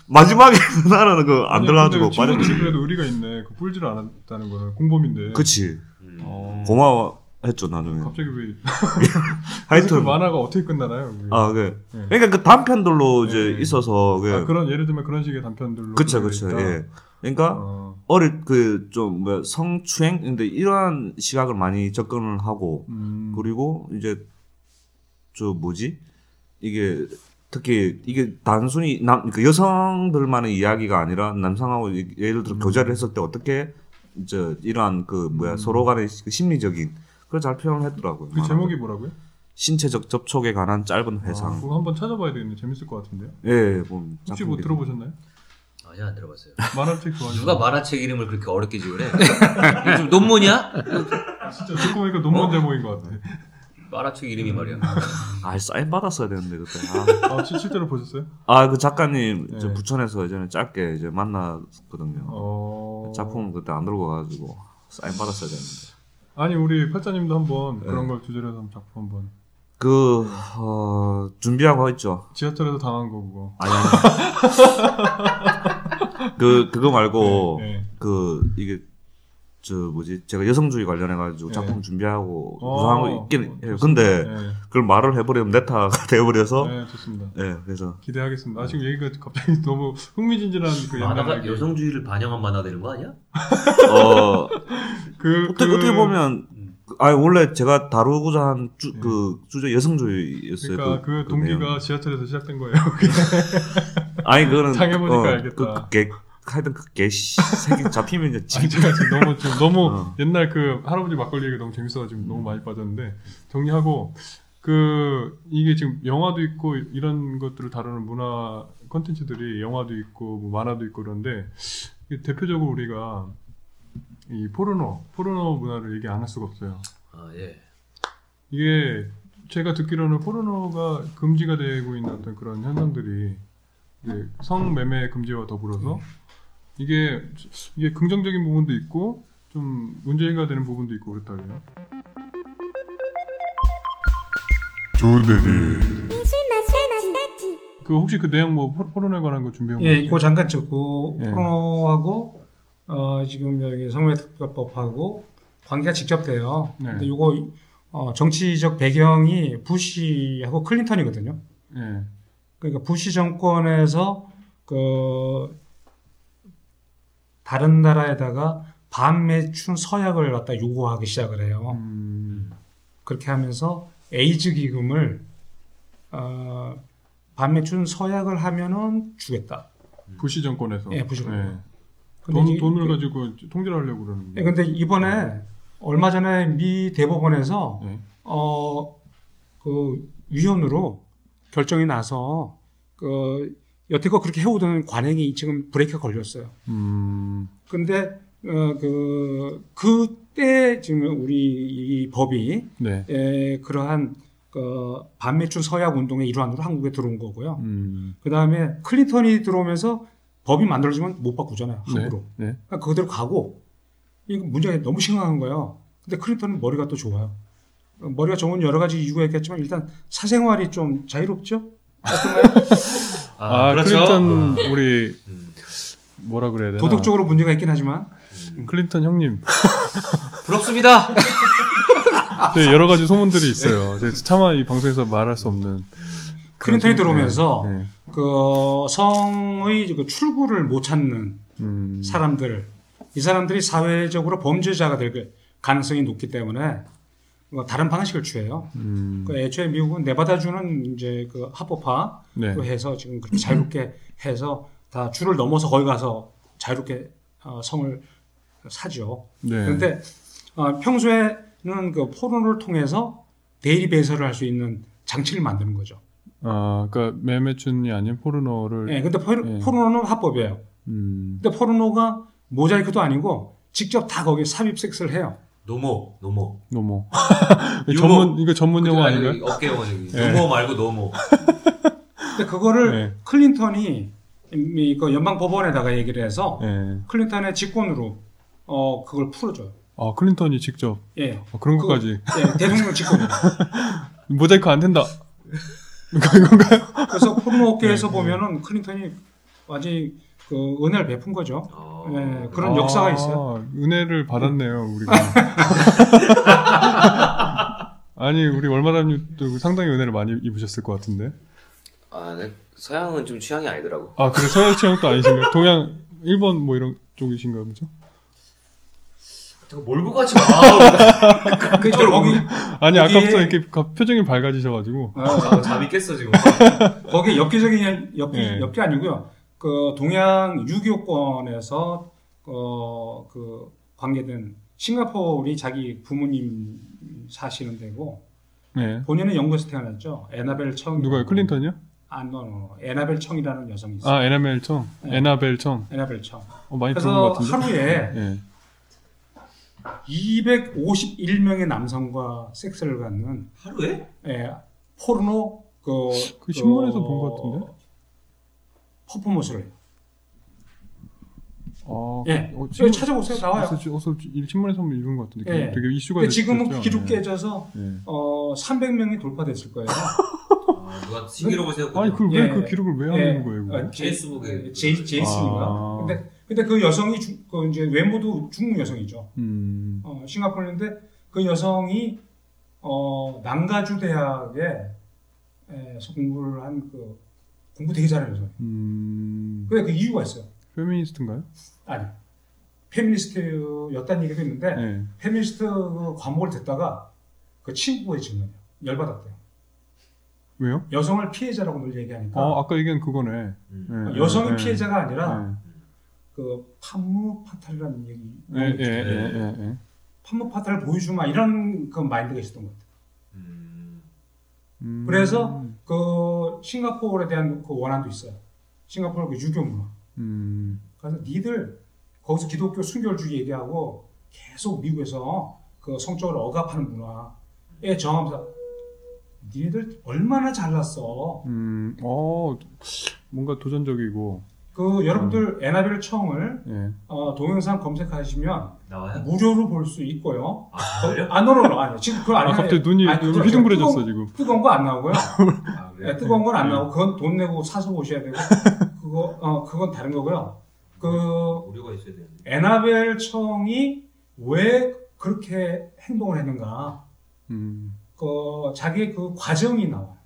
마지막에 *laughs* 나는 그안 아니, 들어가지고 빠졌지. 그래도 의리가 있네. 그 뿔지를 않았다는 거는 공범인데. 그치. 음. 어, 고마워했죠, 나중에. 갑자기 왜 *laughs* 하여튼. 그 만화가 어떻게 끝나나요? 그게? 아, 그. 네. 그러니까 그 단편들로 이제 네. 있어서, 그. 아, 그런 예를 들면 그런 식의 단편들로 그쵸, 그쵸, 있다. 예. 그러니까, 어, 어릴, 그, 좀, 뭐, 성추행? 근데 이러한 시각을 많이 접근을 하고, 음, 그리고 이제, 저, 뭐지? 이게, 특히, 이게 단순히 남, 그 여성들만의 이야기가 아니라, 남성하고 이- 예를 들어 음. 교제를 했을 때 어떻게, 이제, 이러한 그, 뭐야, 음. 서로 간의 그 심리적인, 그걸 잘 표현을 했더라고요. 그 제목이 뭐라고요? 신체적 접촉에 관한 짧은 아, 회상. 그거 한번 찾아봐야 되겠네. 재밌을 것 같은데요. 예, 뭐, 혹시 뭐 들어보셨나요? 아직 안 들어봤어요. 만화책 좋아하시나요? 누가 만화책 이름을 그렇게 어렵게 지으래? *laughs* 좀 논문이야? 진짜 듣고 보니까 논문 어? 제목인 것 같아. 만화책 이름이 말이야. *laughs* 아, 사인 받았어야 되는데, 그때. 아. 아, 실- 실제로 보셨어요? 아, 그 작가님, 네. 저 부천에서 예전에 짧게 이제 만났거든요. 어... 작품 그때 안 들고 가가지고 사인 받았어야 되는데. 아니 우리 팔자님도 한번 네. 그런 걸 주제로 해서 작품 한번 그, 어, 준비하고 있죠. 지하철에서 당한 거 그거. 아니, 아니. *laughs* 그, 그거 말고, 네. 그, 이게, 저, 뭐지, 제가 여성주의 관련해 가지고 네. 작품 준비하고, 어, 구상한 거 있긴 해요. 근데, 네. 그걸 말을 해버리면 네타가 *laughs* 돼버려서, 네, 좋습니다. 예, 그래서. 기대하겠습니다. 아, 지금 얘기가 갑자기 *laughs* 너무 흥미진진한 그 만화가 여성주의를 반영한 만화 되는 거 아니야? 어, *laughs* 그, 어떻게, 그- 어떻게 보면, 아 원래 제가 다루고자 한 주, 그 주제 여성주의였어요. 그러니까 그, 동기가 내용이. 지하철에서 시작된 거예요. 아니 그거는 당해보니까 어, 알겠다. 그, 그 개, 하여튼 그개 새끼 잡히면 이제 아니, 제가 지금 너무 지금 너무 *laughs* 어. 옛날 그 할아버지 막걸리 얘기 너무 재밌어가지고 너무 많이 빠졌는데 정리하고 그 이게 지금 영화도 있고 이런 것들을 다루는 문화 컨텐츠들이 영화도 있고 뭐 만화도 있고 그런데 대표적으로 우리가 이 포르노 포르노 문화를 얘기 안 할 수가 없어요. 아, 예. 이게 제가 듣기로는 포르노가 금지가 되고 있는 어떤 그런 현상들이 성매매 금지와 더불어서 이게 이게 긍정적인 부분도 있고 좀 문제가 되는 부분도 있고 그렇다 그래요. 그 혹시 그 내용 뭐 포- 포르노에 관한 거 준비한 거 예? 이거 잠깐 듣고 예. 포르노하고 어, 지금 여기 성매특별법하고 관계가 직접 돼요. 네. 근데 이거 어, 정치적 배경이 부시하고 클린턴이거든요. 예. 그러니까 부시 정권에서 그 다른 나라에다가 반매춘 서약을 갖다 요구하기 시작을 해요. 음, 그렇게 하면서 에이즈 기금을 어, 반매춘 서약을 하면은 주겠다. 부시 정권에서 예, 부시 정권. 예. 돈, 돈을 그- 가지고 통제를 하려고 그러는데. 예, 근데 이번에 얼마 전에 미 대법원에서 예. 어, 그 위원으로 결정이 나서 그 여태껏 그렇게 해오던 관행이 지금 브레이크가 걸렸어요. 음, 근데 어, 그 그때 지금 우리 이 법이 네. 에, 그러한 그 반매춘 서약 운동의 일환으로 한국에 들어온 거고요. 음, 그 다음에 클린턴이 들어오면서 법이 만들어지면 못 바꾸잖아요. 네. 함부로. 네. 그러니까 그대로 가고 이거 문제가 너무 심각한 거예요. 근데 클린턴은 머리가 또 좋아요. 어, 머리가 좋은 여러 가지 이유가 있겠지만 일단 사생활이 좀 자유롭죠. 어떤가요? *laughs* 아, 그렇죠. 클린턴 우리 음. 뭐라 그래야 되나? 도덕적으로 문제가 있긴 하지만 클린턴 형님. *laughs* 부럽습니다. *laughs* 네, 여러 가지 소문들이 있어요. 제가 차마 이 방송에서 말할 수 없는. 클린턴이 들어오면서 네, 네. 그 성의 그 출구를 못 찾는 음, 사람들 이 사람들이 사회적으로 범죄자가 될 가능성이 높기 때문에 뭐 다른 방식을 취해요. 음, 그 애초에 미국은 네바다주는 이제 그 합법화 네. 또 해서 지금 그렇게 자유롭게 해서 다 줄을 넘어서 거기 가서 자유롭게 어, 성을 사죠. 네. 그런데 어, 평소에는 그 포르노를 통해서 대리 배설을 할 수 있는 장치를 만드는 거죠. 아, 그러니까 매매춘이 아닌 포르노를. 예, 근데 포, 네. 포르노는 합법이에요. 음, 근데 포르노가 모자이크도 아니고 직접 다 거기에 삽입 섹스를 해요. 노모, 노모. 노모. *laughs* 유머. 전문 이거 전문 용어 아니, 아닌가요? 어깨 영어 저기. 네. 노모 말고 노모. 근데 그거를 네. 클린턴이 이- 그 연방 법원에다가 얘기를 해서 예. 클린턴의 직권으로 어 그걸 풀어줘요. 아, 클린턴이 직접 예, 아, 그런 그- 것까지 예 대통령 직권으로. *laughs* 모자이크 안 된다. *laughs* 이건가요? 그래서 포르노 업계에서 네. 보면은 클린턴이 완전히 그 은혜를 베푼 거죠. 어. 예, 그런 아, 역사가 있어요. 은혜를 받았네요, 우리가. *laughs* 아니, 우리 월마담님도 상당히 은혜를 많이 입으셨을 것 같은데. 아, 네. 서양은 좀 취향이 아니더라고. 아, 그래, 서양 취향도 아니신가요? 동양, 일본 뭐 이런 쪽이신가요, 그죠? 잠깐 몰고 가지 마. 그저 거기 아니, 거기에- 아까부터 이렇게 가- 표정이 밝아지셔가지고. 어, 아, 잠이 깼어 지금. 거기 엽기적인 엽기 예. 엽기 아니고요. 그 동양 유교권에서 어, 그 관계된 싱가포르이 자기 부모님 사시는 데고 네. 본인은 영국에서 태어났죠. 에나벨 청 누가요? 클린턴이요? 아, no, no. 에나벨 청이라는 여성이 있어요. 아, 에나벨 청. 네. 에나벨 청. 에나벨 청. 어, 많이 들은 것 그래서 같은데. 하루에 예. 251명의 남성과 섹스를 갖는 하루에? 예, 포르노 그, 그 신문에서 본 것 같은데? 퍼포먼스를 해요. 아, 예. 어, 여기 찾아보세요. 나와요. 어서, 어서 일- 신문에서 한번 읽은 것 같은데. 예. 되게 이슈가 근데 지금은. 기록 예. 깨져서 예. 어, 300명이 돌파됐을 거예요. 아, 누가 신기록을 세웠거든. 아니, 그걸 왜 예. 그 기록을 왜 예. 하는 거예요? 그거? 어, 제이스북에 제이, 제이슨인가? 아. 근데, 근데 그 여성이 중, 그 이제 외모도 중국 여성이죠. 음. 어, 싱가포르인데 그 여성이 어, 남가주 대학에 에서 공부를 한그 공부 되게 잘하는 여성. 음. 근데 그 이유가 있어요. 페미니스트인가요? 아니 페미니스트였다는 얘기도 있는데 네. 페미니스트 그 과목을 듣다가 그 친구가 지금 열받았대요. 왜요? 여성을 피해자라고 늘 얘기하니까 아 아까 얘기한 그거네. 음. 네, 여성이 네, 피해자가 아니라 네. 그 판무 파탈이라는 얘기. 예, 예, 예, 예, 예. 판무 파탈을 보여주마 이런 그 마인드가 있었던 것 같아요. 음. 음. 그래서 그 싱가포르에 대한 그 원한도 있어요. 싱가포르 그 유교 문화. 음, 그래서 니들 거기서 기독교 순결주의 얘기하고 계속 미국에서 그 성적으로 억압하는 문화에 저항하면서 니네들 얼마나 잘났어. 음, 어, 뭔가 도전적이고, 그 여러분들 에나벨 청을 예. 어, 동영상 검색하시면 나와요? 무료로 볼 수 있고요. 아, 그래요? 아, no no no 아니 지금 그거 아, 아니에요. 갑자기 눈이 휘둥그레졌어 뜨거운- 지금. 뜨거운 거 안 나오고요. 아, 네, 뜨거운 건안 네. 나오고 그건 돈 내고 사서 보셔야 되고 그거 어 그건 다른 거고요. 그 우려가 있어야 되는데. 에나벨 청이 왜 그렇게 행동을 했는가? 음, 그 자기의 그 과정이 나와요.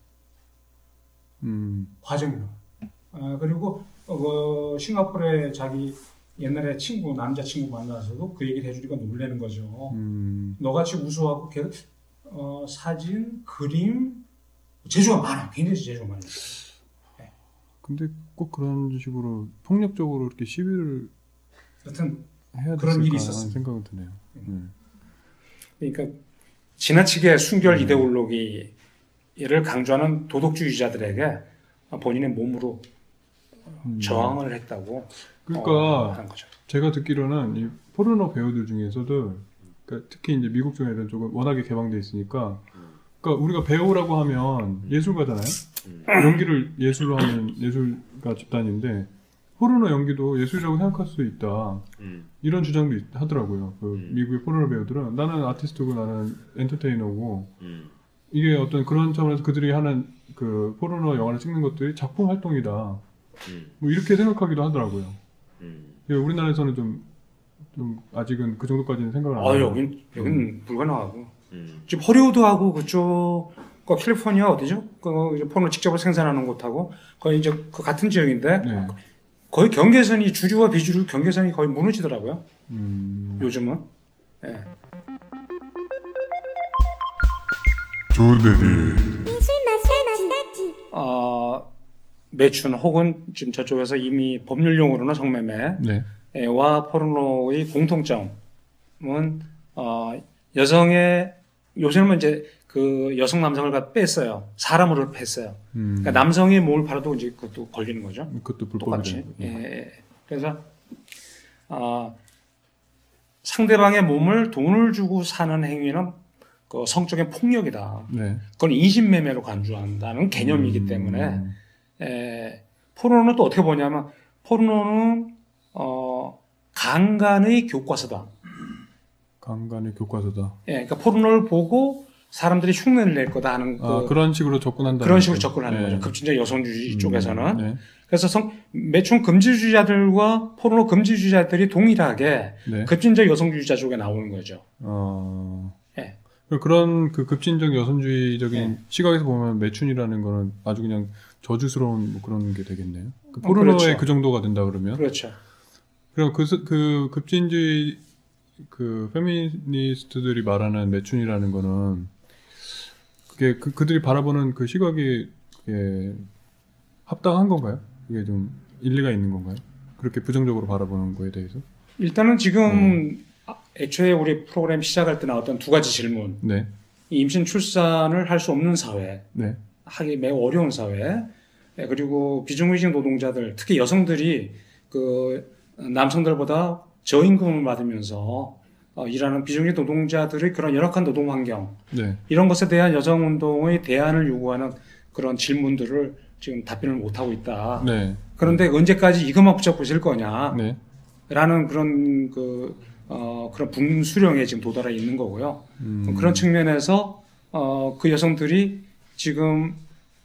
음, 과정이 나와요. 아, 그리고 어, 그 싱가포르에 자기 옛날에 친구 남자 친구 만나서도 그 얘기를 해주니까 놀라는 거죠. 음, 너같이 우수하고 걔, 어, 사진, 그림 재주가 많아. 굉장히 재주가 많아요. 근데 꼭 그런 식으로 폭력적으로 이렇게 시위를 여튼 해야 그런 일이 있었어요. 생각은 드네요. 음. 그러니까 지나치게 순결 이데올로기를 강조하는 도덕주의자들에게 본인의 몸으로 음. 저항을 했다고 그러니까 어, 하는 거죠. 제가 듣기로는 이 포르노 배우들 중에서도 그러니까 특히 이제 미국 쪽에 이런 쪽은 워낙에 개방돼 있으니까 그러니까 우리가 배우라고 하면 예술가잖아요. 음. 연기를 예술로 하는 예술가 집단인데 포르노 연기도 예술이라고 생각할 수 있다. 음. 이런 주장도 있- 하더라고요. 그 음. 미국의 포르노 배우들은 나는 아티스트고 나는 엔터테이너고 음. 이게 어떤 그런 차원에서 그들이 하는 그 포르노 영화를 찍는 것들이 작품 활동이다. 음. 뭐 이렇게 생각하기도 하더라고요. 음. 예, 우리나라에서는 좀, 좀 아직은 그 정도까지는 생각을 안아 해요. 여긴 여긴 불가능하고 음. 지금 허리우드하고 그쪽 그 캘리포니아 어디죠? 그 이제 폰을 직접 생산하는 곳하고 거의 이제 그 같은 지역인데 네. 거의 경계선이 주류와 비주류 경계선이 거의 무너지더라고요. 음, 요즘은. 예. 어, 매춘 혹은 지금 저쪽에서 이미 법률용어로는 성매매와 네. 포르노의 공통점은 어, 여성의 요새는 이제 그 여성 남성을 갖다 뺐어요. 사람으로 뺐어요. 음, 그러니까 남성의 몸을 팔아도 이제 그것도 걸리는 거죠. 그것도 똑같이. 불법이죠. 예, 예. 그래서 아, 상대방의 몸을 돈을 주고 사는 행위는 그 성적인 폭력이다. 네. 그건 인신매매로 간주한다는 개념이기 음, 때문에 에, 포르노는 또 어떻게 보냐면 포르노는 어, 강간의 교과서다. 강간의 교과서다. 예, 그러니까 포르노를 보고 사람들이 흉내를 낼 거다 하는 그, 아, 그 런 식으로 접근한다. 그런 식으로 접근하는 거죠. 급진적 여성주의 음, 쪽에서는. 네. 그래서 성, 매춘 금지주의자들과 포르노 금지주의자들이 동일하게 네. 급진적 여성주의자 쪽에 나오는 거죠. 어, 예. 그런 그 급진적 여성주의적인 네. 시각에서 보면 매춘이라는 거는 아주 그냥 저주스러운 뭐 그런 게 되겠네요. 그 어, 포르노의 그렇죠. 그 정도가 된다 그러면 그렇죠. 그럼 그, 스- 그 급진주의 그 페미니스트들이 말하는 매춘이라는 거는 그게 그, 그들이 바라보는 그 시각이 그게 합당한 건가요? 이게 좀 일리가 있는 건가요? 그렇게 부정적으로 바라보는 거에 대해서? 일단은 지금 음. 아, 애초에 우리 프로그램 시작할 때 나왔던 두 가지 질문. 네, 이 임신 출산을 할 수 없는 사회, 네, 하기 매우 어려운 사회, 예, 그리고 비정규직 노동자들, 특히 여성들이 그 남성들보다 저임금을 받으면서 어, 일하는 비정규직 노동자들의 그런 열악한 노동 환경, 네. 이런 것에 대한 여성 운동의 대안을 요구하는 그런 질문들을 지금 답변을 못 하고 있다. 네, 그런데 언제까지 이것만 붙잡고 있을 거냐? 네. 라는 그런 그, 어, 그런 분수령에 지금 도달해 있는 거고요. 음, 그런 측면에서, 어, 그 여성들이 지금,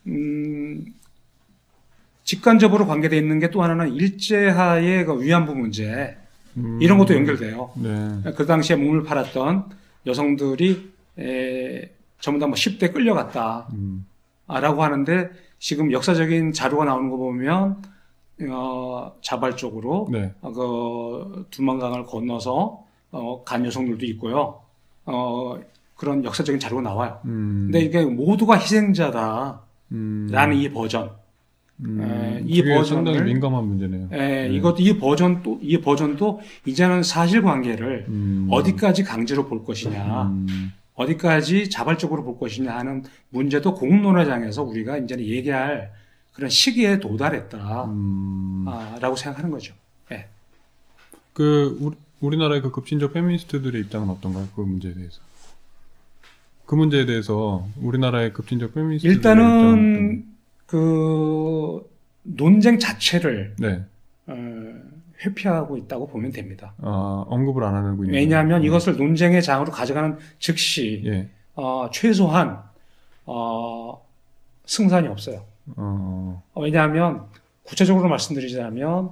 음, 직간접으로 관계되어 있는 게 또 하나는 일제하의 그 위안부 문제, 음, 이런 것도 연결돼요. 네, 그 당시에 몸을 팔았던 여성들이, 에, 전부 다 뭐 10대 끌려갔다. 음, 아, 라고 하는데 지금 역사적인 자료가 나오는 거 보면 어, 자발적으로 네. 어, 그 두만강을 건너서 어, 간 여성들도 있고요. 어, 그런 역사적인 자료가 나와요. 음. 근데 이게 모두가 희생자다라는 음. 이 버전. 음. 에, 이 버전을- 상당히 민감한 문제네요. 에, 네. 이것도 이 버전 또이 버전도 이제는 사실관계를 음. 어디까지 강제로 볼 것이냐, 음. 어디까지 자발적으로 볼 것이냐 하는 문제도 공론화장에서 우리가 이제 얘기할 그런 시기에 도달했다라고 음. 생각하는 거죠. 예. 그 우리, 우리나라의 그 급진적 페미니스트들의 입장은 어떤가요? 그 문제에 대해서. 그 문제에 대해서 우리나라의 급진적 페미니스트들의 일단은 그 논쟁 자체를 네. 어, 회피하고 있다고 보면 됩니다. 아, 언급을 안 있는 왜냐하면 거예요? 이것을 논쟁의 장으로 가져가는 즉시 예. 어, 최소한 어, 승산이 없어요. 어. 어, 왜냐하면 구체적으로 말씀드리자면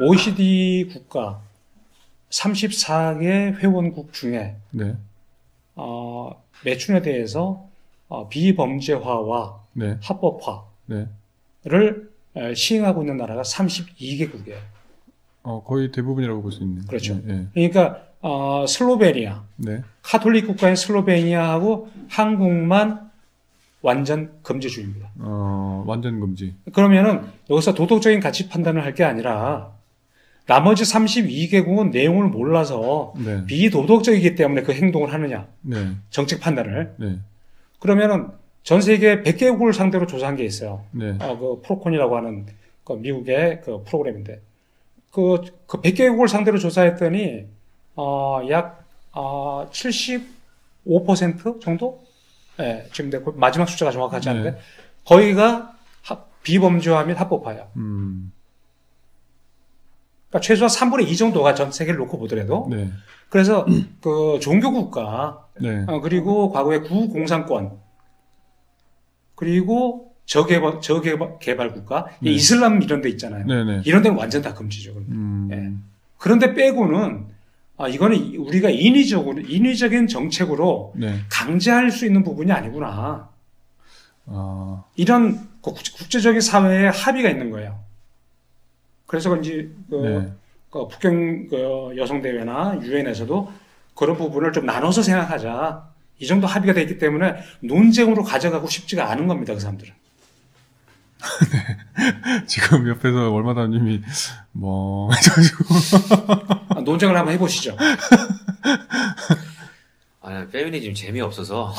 OECD 국가 34개 회원국 중에 네. 어, 매춘에 대해서 어, 비범죄화와 네. 합법화를 네. 에, 시행하고 있는 나라가 32개국이에요. 어, 거의 대부분이라고 볼 수 있네요. 그렇죠. 예. 그러니까 어, 슬로베니아, 네. 카톨릭 국가인 슬로베니아하고 한국만 완전 금지주의입니다. 어, 완전 금지. 그러면은 여기서 도덕적인 가치 판단을 할 게 아니라 나머지 32개국은 내용을 몰라서 네. 비도덕적이기 때문에 그 행동을 하느냐 네. 정책 판단을 네. 그러면은 전 세계 100개국을 상대로 조사한 게 있어요. 네. 어, 그 프로콘이라고 하는 그 미국의 그 프로그램인데 그, 그 100개국을 상대로 조사했더니 어, 약 어, 75% 정도? 예, 지금 내 마지막 숫자가 정확하지 않은데 네. 거기가 합- 비범죄화 및 합법화야. 음. 그러니까 최소한 3분의 2 정도가 전 세계를 놓고 보더라도 네. 그래서 그 종교 국가 네. 어, 그리고 과거의 구공산권 그리고 저개발 저개발 개발 국가 이 네. 이슬람 이런 데 있잖아요. 네. 네. 이런 데는 완전 다 금지죠. 음. 예. 그런데 빼고는 아 이거는 이- 우리가 인위적으로 인위적인 정책으로 네. 강제할 수 있는 부분이 아니구나. 아. 이런 그 국- 국제적인 사회에 합의가 있는 거예요. 그래서 그런지 그, 네. 그 북경 그 여성 대회나 유엔에서도 그런 부분을 좀 나눠서 생각하자. 이 정도 합의가 돼 있기 때문에 논쟁으로 가져가고 싶지가 않은 겁니다. 그 사람들은. *laughs* 지금 옆에서 월마다님이 뭐 해가지고 아, 논쟁을 한번 해보시죠. *laughs* 아, 페미니즘 재미없어서.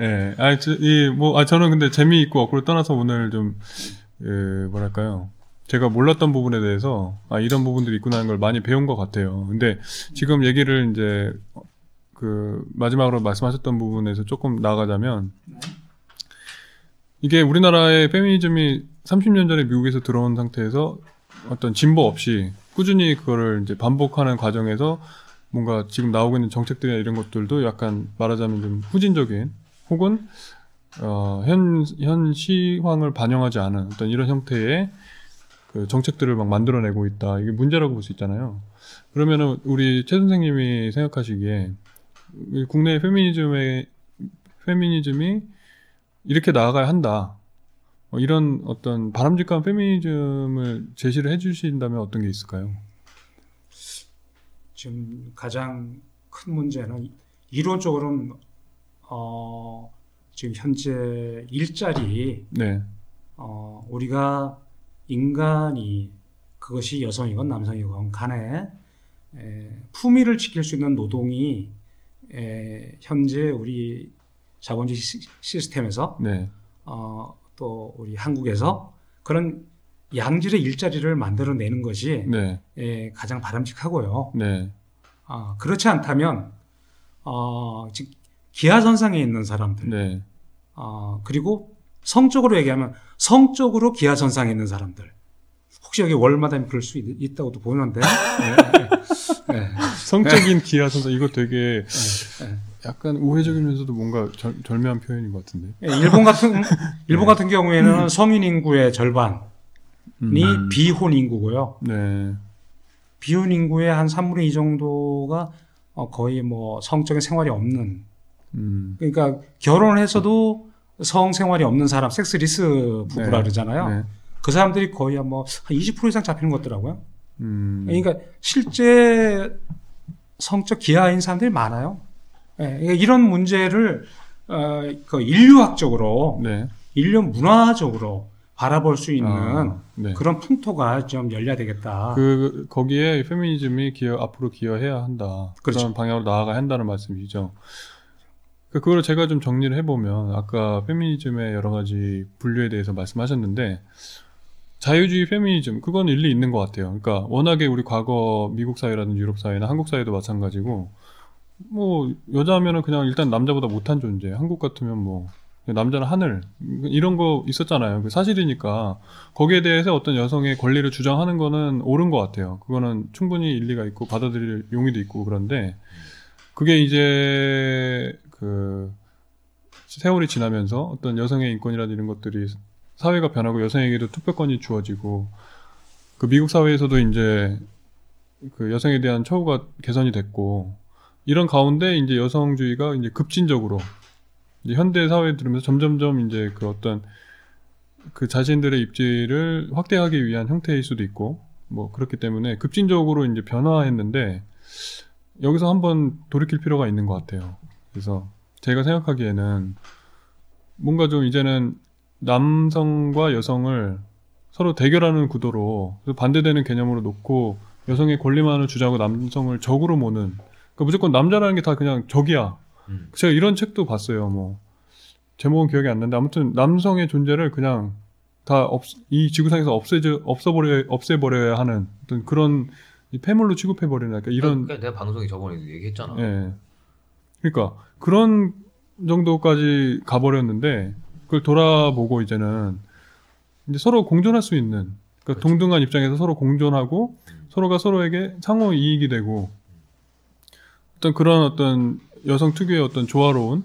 예, *laughs* 아, 저, 이, 뭐, 아, 저는 근데 재미있고 억울을 떠나서 오늘 좀, 예, 뭐랄까요. 제가 몰랐던 부분에 대해서, 아, 이런 부분들이 있구나 하는 걸 많이 배운 것 같아요. 근데 지금 얘기를 이제, 어, 그, 마지막으로 말씀하셨던 부분에서 조금 나아가자면, 이게 우리나라의 페미니즘이 30년 전에 미국에서 들어온 상태에서 어떤 진보 없이 꾸준히 그거를 이제 반복하는 과정에서 뭔가 지금 나오고 있는 정책들이나 이런 것들도 약간 말하자면 좀 후진적인 혹은 어, 현, 현 시황을 반영하지 않은 어떤 이런 형태의 그 정책들을 막 만들어내고 있다. 이게 문제라고 볼 수 있잖아요. 그러면은 우리 최 선생님이 생각하시기에 이 국내 페미니즘의 페미니즘이 이렇게 나아가야 한다. 어, 이런 어떤 바람직한 페미니즘을 제시를 해주신다면 어떤 게 있을까요? 지금 가장 큰 문제는 이론적으로는 어, 지금 현재 일자리 네, 어, 우리가 인간이 그것이 여성이건 남성이건 간에 에, 품위를 지킬 수 있는 노동이 에, 현재 우리 자본주의 시- 시스템에서 네, 어, 또 우리 한국에서 그런 양질의 일자리를 만들어내는 것이 네, 에, 가장 바람직하고요. 네, 아, 그렇지 않다면 어, 즉 기하선상에 있는 사람들 네, 어, 그리고 성적으로 얘기하면 성적으로 기하선상에 있는 사람들 혹시 여기 월마담 그럴 수 있, 다고도 보는데. 네, 네, 성적인 기하 선수 이거 되게 네, 네. 약간 우회적이면서도 뭔가 절, 절묘한 표현인 것 같은데. 예, 일본 같은 *laughs* 일본 같은 경우에는 성인 인구의 절반이 음, 비혼 인구고요. 네, 비혼 인구의 한 3분의 2 정도가 어, 거의 뭐 성적인 생활이 없는. 음, 그러니까 결혼을 해서도 성 생활이 없는 사람 sexless 부부라 네. 그러잖아요. 네, 그 사람들이 거의 뭐한 20% 이상 잡히는 것 같더라고요. 음. 그러니까 실제 성적 기아인 사람들이 많아요. 예, 그러니까 이런 문제를 어, 그 인류학적으로, 네. 인류 문화적으로 바라볼 수 있는 아, 네. 그런 풍토가 좀 열려야 되겠다. 그 거기에 페미니즘이 기여 앞으로 기여해야 한다. 그렇죠. 그런 방향으로 나아가야 한다는 말씀이죠. 그 그걸 제가 좀 정리를 해보면 아까 페미니즘의 여러 가지 분류에 대해서 말씀하셨는데 자유주의 페미니즘 그건 일리 있는 것 같아요. 그러니까 워낙에 우리 과거 미국 사회라든지 유럽 사회나 한국 사회도 마찬가지고 뭐 여자면은 그냥 일단 남자보다 못한 존재. 한국 같으면 뭐 남자는 하늘 이런 거 있었잖아요. 그 사실이니까 거기에 대해서 어떤 여성의 권리를 주장하는 거는 옳은 것 같아요. 그거는 충분히 일리가 있고 받아들일 용의도 있고 그런데 그게 이제 그 세월이 지나면서 어떤 여성의 인권이라든지 이런 것들이 사회가 변하고 여성에게도 투표권이 주어지고 그 미국 사회에서도 이제 그 여성에 대한 처우가 개선이 됐고 이런 가운데 이제 여성주의가 이제 급진적으로 이제 현대 사회에 들으면서 점점점 이제 그 어떤 그 자신들의 입지를 확대하기 위한 형태일 수도 있고 뭐 그렇기 때문에 급진적으로 이제 변화했는데 여기서 한번 돌이킬 필요가 있는 것 같아요. 그래서 제가 생각하기에는 뭔가 좀 이제는 남성과 여성을 서로 대결하는 구도로 반대되는 개념으로 놓고 여성의 권리만을 주장하고 남성을 적으로 모는 그러니까 무조건 남자라는 게 다 그냥 적이야. 음. 제가 이런 책도 봤어요. 뭐 제목은 기억이 안 나는데 아무튼 남성의 존재를 그냥 다 이 지구상에서 없애져 없어버려 없애버려야 하는 어떤 그런 이 폐물로 취급해 버리는 그러니까 이런 그러니까 내가 방송에 저번에 얘기했잖아. 예. 그러니까 그런 정도까지 가버렸는데 그걸 돌아보고 이제는 이제 서로 공존할 수 있는 그러니까 동등한 입장에서 서로 공존하고 서로가 서로에게 상호 이익이 되고 어떤 그런 어떤 여성 특유의 어떤 조화로운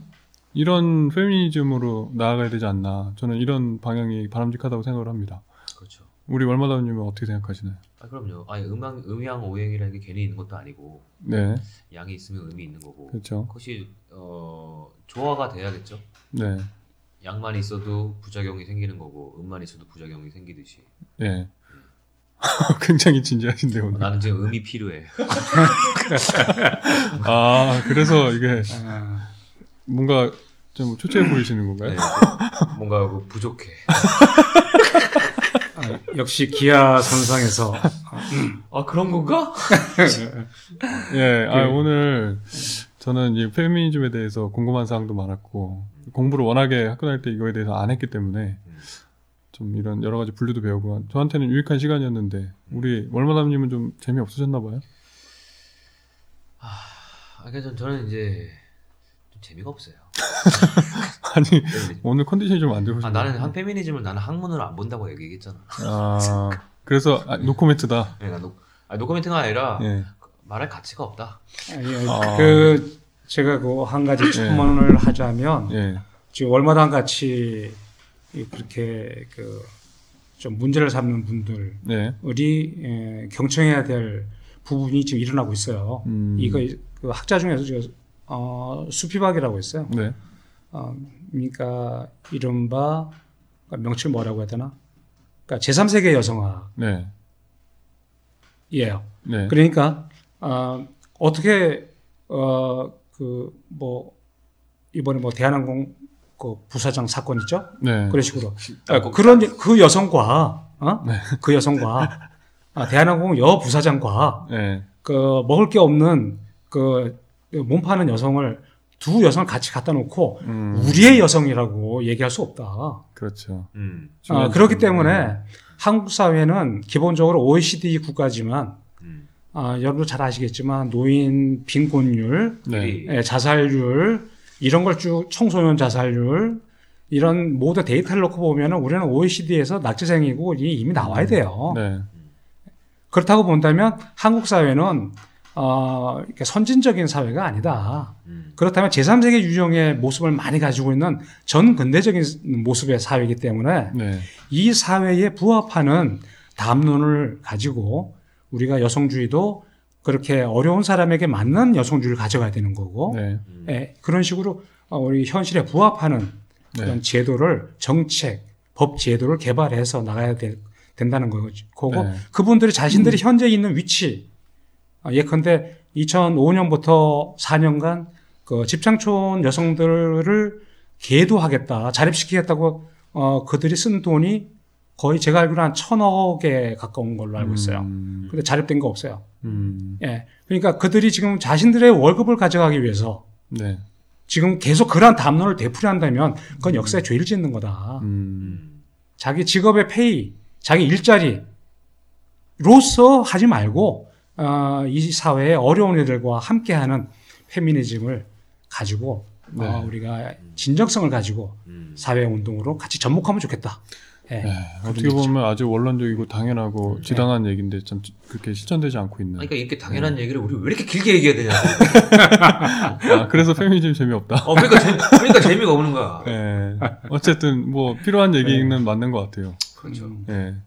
이런 페미니즘으로 나아가야 되지 않나 저는 이런 방향이 바람직하다고 생각을 합니다. 그렇죠. 우리 월마다님은 어떻게 생각하시나요? 아 그럼요. 아니 음양 음양 오행이라는 게 괜히 있는 것도 아니고 네, 양이 있으면 음이 있는 거고. 그렇죠. 그것이 어 조화가 돼야겠죠. 네, 양만 있어도 부작용이 생기는 거고 음만 있어도 부작용이 생기듯이. 네. *laughs* 굉장히 진지하신데 오늘. 나는 지금 음이 필요해. *laughs* 아, 그래서 이게 아, 뭔가 좀 초췌해 보이시는 건가요? 네, 뭔가 그 부족해. 아, 역시 기아 선상에서 아 그런 건가? 예, 아, 그- 오늘 저는 이 페미니즘에 대해서 궁금한 사항도 많았고, 공부를 워낙에 학교 다닐 때 이거에 대해서 안 했기 때문에, 좀 이런 여러 가지 분류도 배우고, 저한테는 유익한 시간이었는데, 우리 월마담님은 좀 재미 없으셨나 봐요? 아 그래서 저는 이제 좀 재미가 없어요. *laughs* 아니, 오늘 컨디션이 좀안 좋으신 아, 나는 한 페미니즘을 나는 학문으로 안 본다고 얘기했잖아. 아, 그래서, 아, 노코멘트다. 그러니까 노, 아, 노코멘트가 아니라 예. 말할 가치가 없다. 아니, 아. 그 제가 그 한 가지 첨언을 하자면 예. 지금 월마당 같이 이 그렇게 그 좀 문제를 삼는 분들이 네. 에, 경청해야 될 부분이 지금 일어나고 있어요. 음. 이거 그 학자 중에서 지금 어, 수피박이라고 있어요. 네. 어, 그러니까 이른바 그러니까 명칭 뭐라고 해야 되나? 그러니까 제3세계 여성학이에요. 네. 네. 그러니까 어, 어떻게 어, 그 뭐 이번에 뭐 대한항공 그 부사장 사건 있죠? 네. 그런 식으로 아, 그런 그 여성과 어? 네. 그 여성과 아, 대한항공 여 부사장과 네. 그 먹을 게 없는 그 몸 파는 여성을 두 여성을 같이 갖다 놓고 음, 우리의 여성이라고 얘기할 수 없다. 그렇죠. 음. 아, 그렇기. 때문에 한국 사회는 기본적으로 OECD 국가지만 음. 아, 여러분도 잘 아시겠지만 노인 빈곤율, 네. 예, 자살률 이런 걸 쭉 청소년 자살률 이런 모두 데이터를 놓고 보면은 우리는 OECD에서 낙제생이고 이미 나와야 돼요. 네. 그렇다고 본다면 한국 사회는 어, 이렇게 선진적인 사회가 아니다. 음. 그렇다면 제3세계 유형의 모습을 많이 가지고 있는 전 근대적인 모습의 사회이기 때문에 네. 이 사회에 부합하는 담론을 가지고 우리가 여성주의도 그렇게 어려운 사람에게 맞는 여성주의를 가져가야 되는 거고 네. 예, 그런 식으로 어, 우리 현실에 부합하는 네. 그런 제도를 정책, 법 제도를 개발해서 나가야 될 된다는. 그거 네. 그분들이 자신들이 현재 있는 위치 아, 예컨대 2005년부터 4년간 그 집창촌 여성들을 계도하겠다 자립시키겠다고 어, 그들이 쓴 돈이 거의 제가 알기로 한 천억에 가까운 걸로 알고 있어요. 음, 근데 자립된 거 없어요. 음, 예. 그러니까 그들이 지금 자신들의 월급을 가져가기 위해서 네. 지금 계속 그러한 담론을 되풀이한다면 그건 역사에 죄를 짓는 거다. 음, 음. 자기 직업의 페이, 자기 일자리로서 하지 말고 어, 이 사회의 어려운 애들과 함께하는 페미니즘을 가지고 네. 어, 우리가 진정성을 가지고 음. 사회 운동으로 같이 접목하면 좋겠다. 예. 네, 어떻게 보면 아주 원론적이고 당연하고 네. 지당한 얘기인데 참 그렇게 실천되지 않고 있는. 그러니까 이렇게 당연한 얘기를 우리 왜 이렇게 길게 얘기해야 되냐고. *laughs* 아, 그래서 페미니즘 재미없다. 어, 그러니까, 재, 그러니까 재미가 없는 거야. 네. 어쨌든 뭐 필요한 얘기는 맞는 것 같아요. 그렇죠. 음.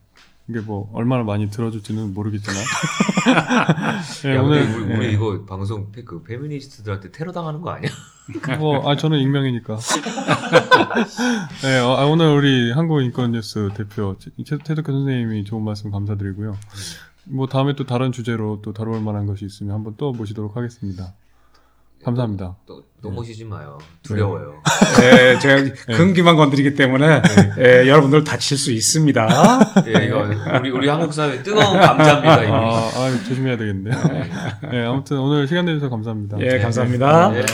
예. 이게 뭐 얼마나 많이 들어줄지는 모르겠지만. *laughs* 예, 야, 오늘 우리, 우리 예. 이거 방송 페- 그 페미니스트들한테 테러 당하는 거 아니야? *laughs* 뭐, 아, 저는 익명이니까. 네, *laughs* 어, 아, 오늘 우리 한국 인권 뉴스 대표 최- 태덕교 선생님이 좋은 말씀 감사드리고요. 뭐 다음에 또 다른 주제로 또 다룰 만한 것이 있으면 한번 또 모시도록 하겠습니다. 감사합니다. 또, 또 모시지 마요. 두려워요. 예, 제가 근기만 건드리기 때문에 예, 여러분들 다칠 수 있습니다. 예, 이거 우리 우리 한국 사회 뜨거운 감자입니다. 이거. 아, 아 조심해야 되겠네요. 네, 아무튼 오늘 시간 내주셔서 감사합니다. 예, 감사합니다. 예.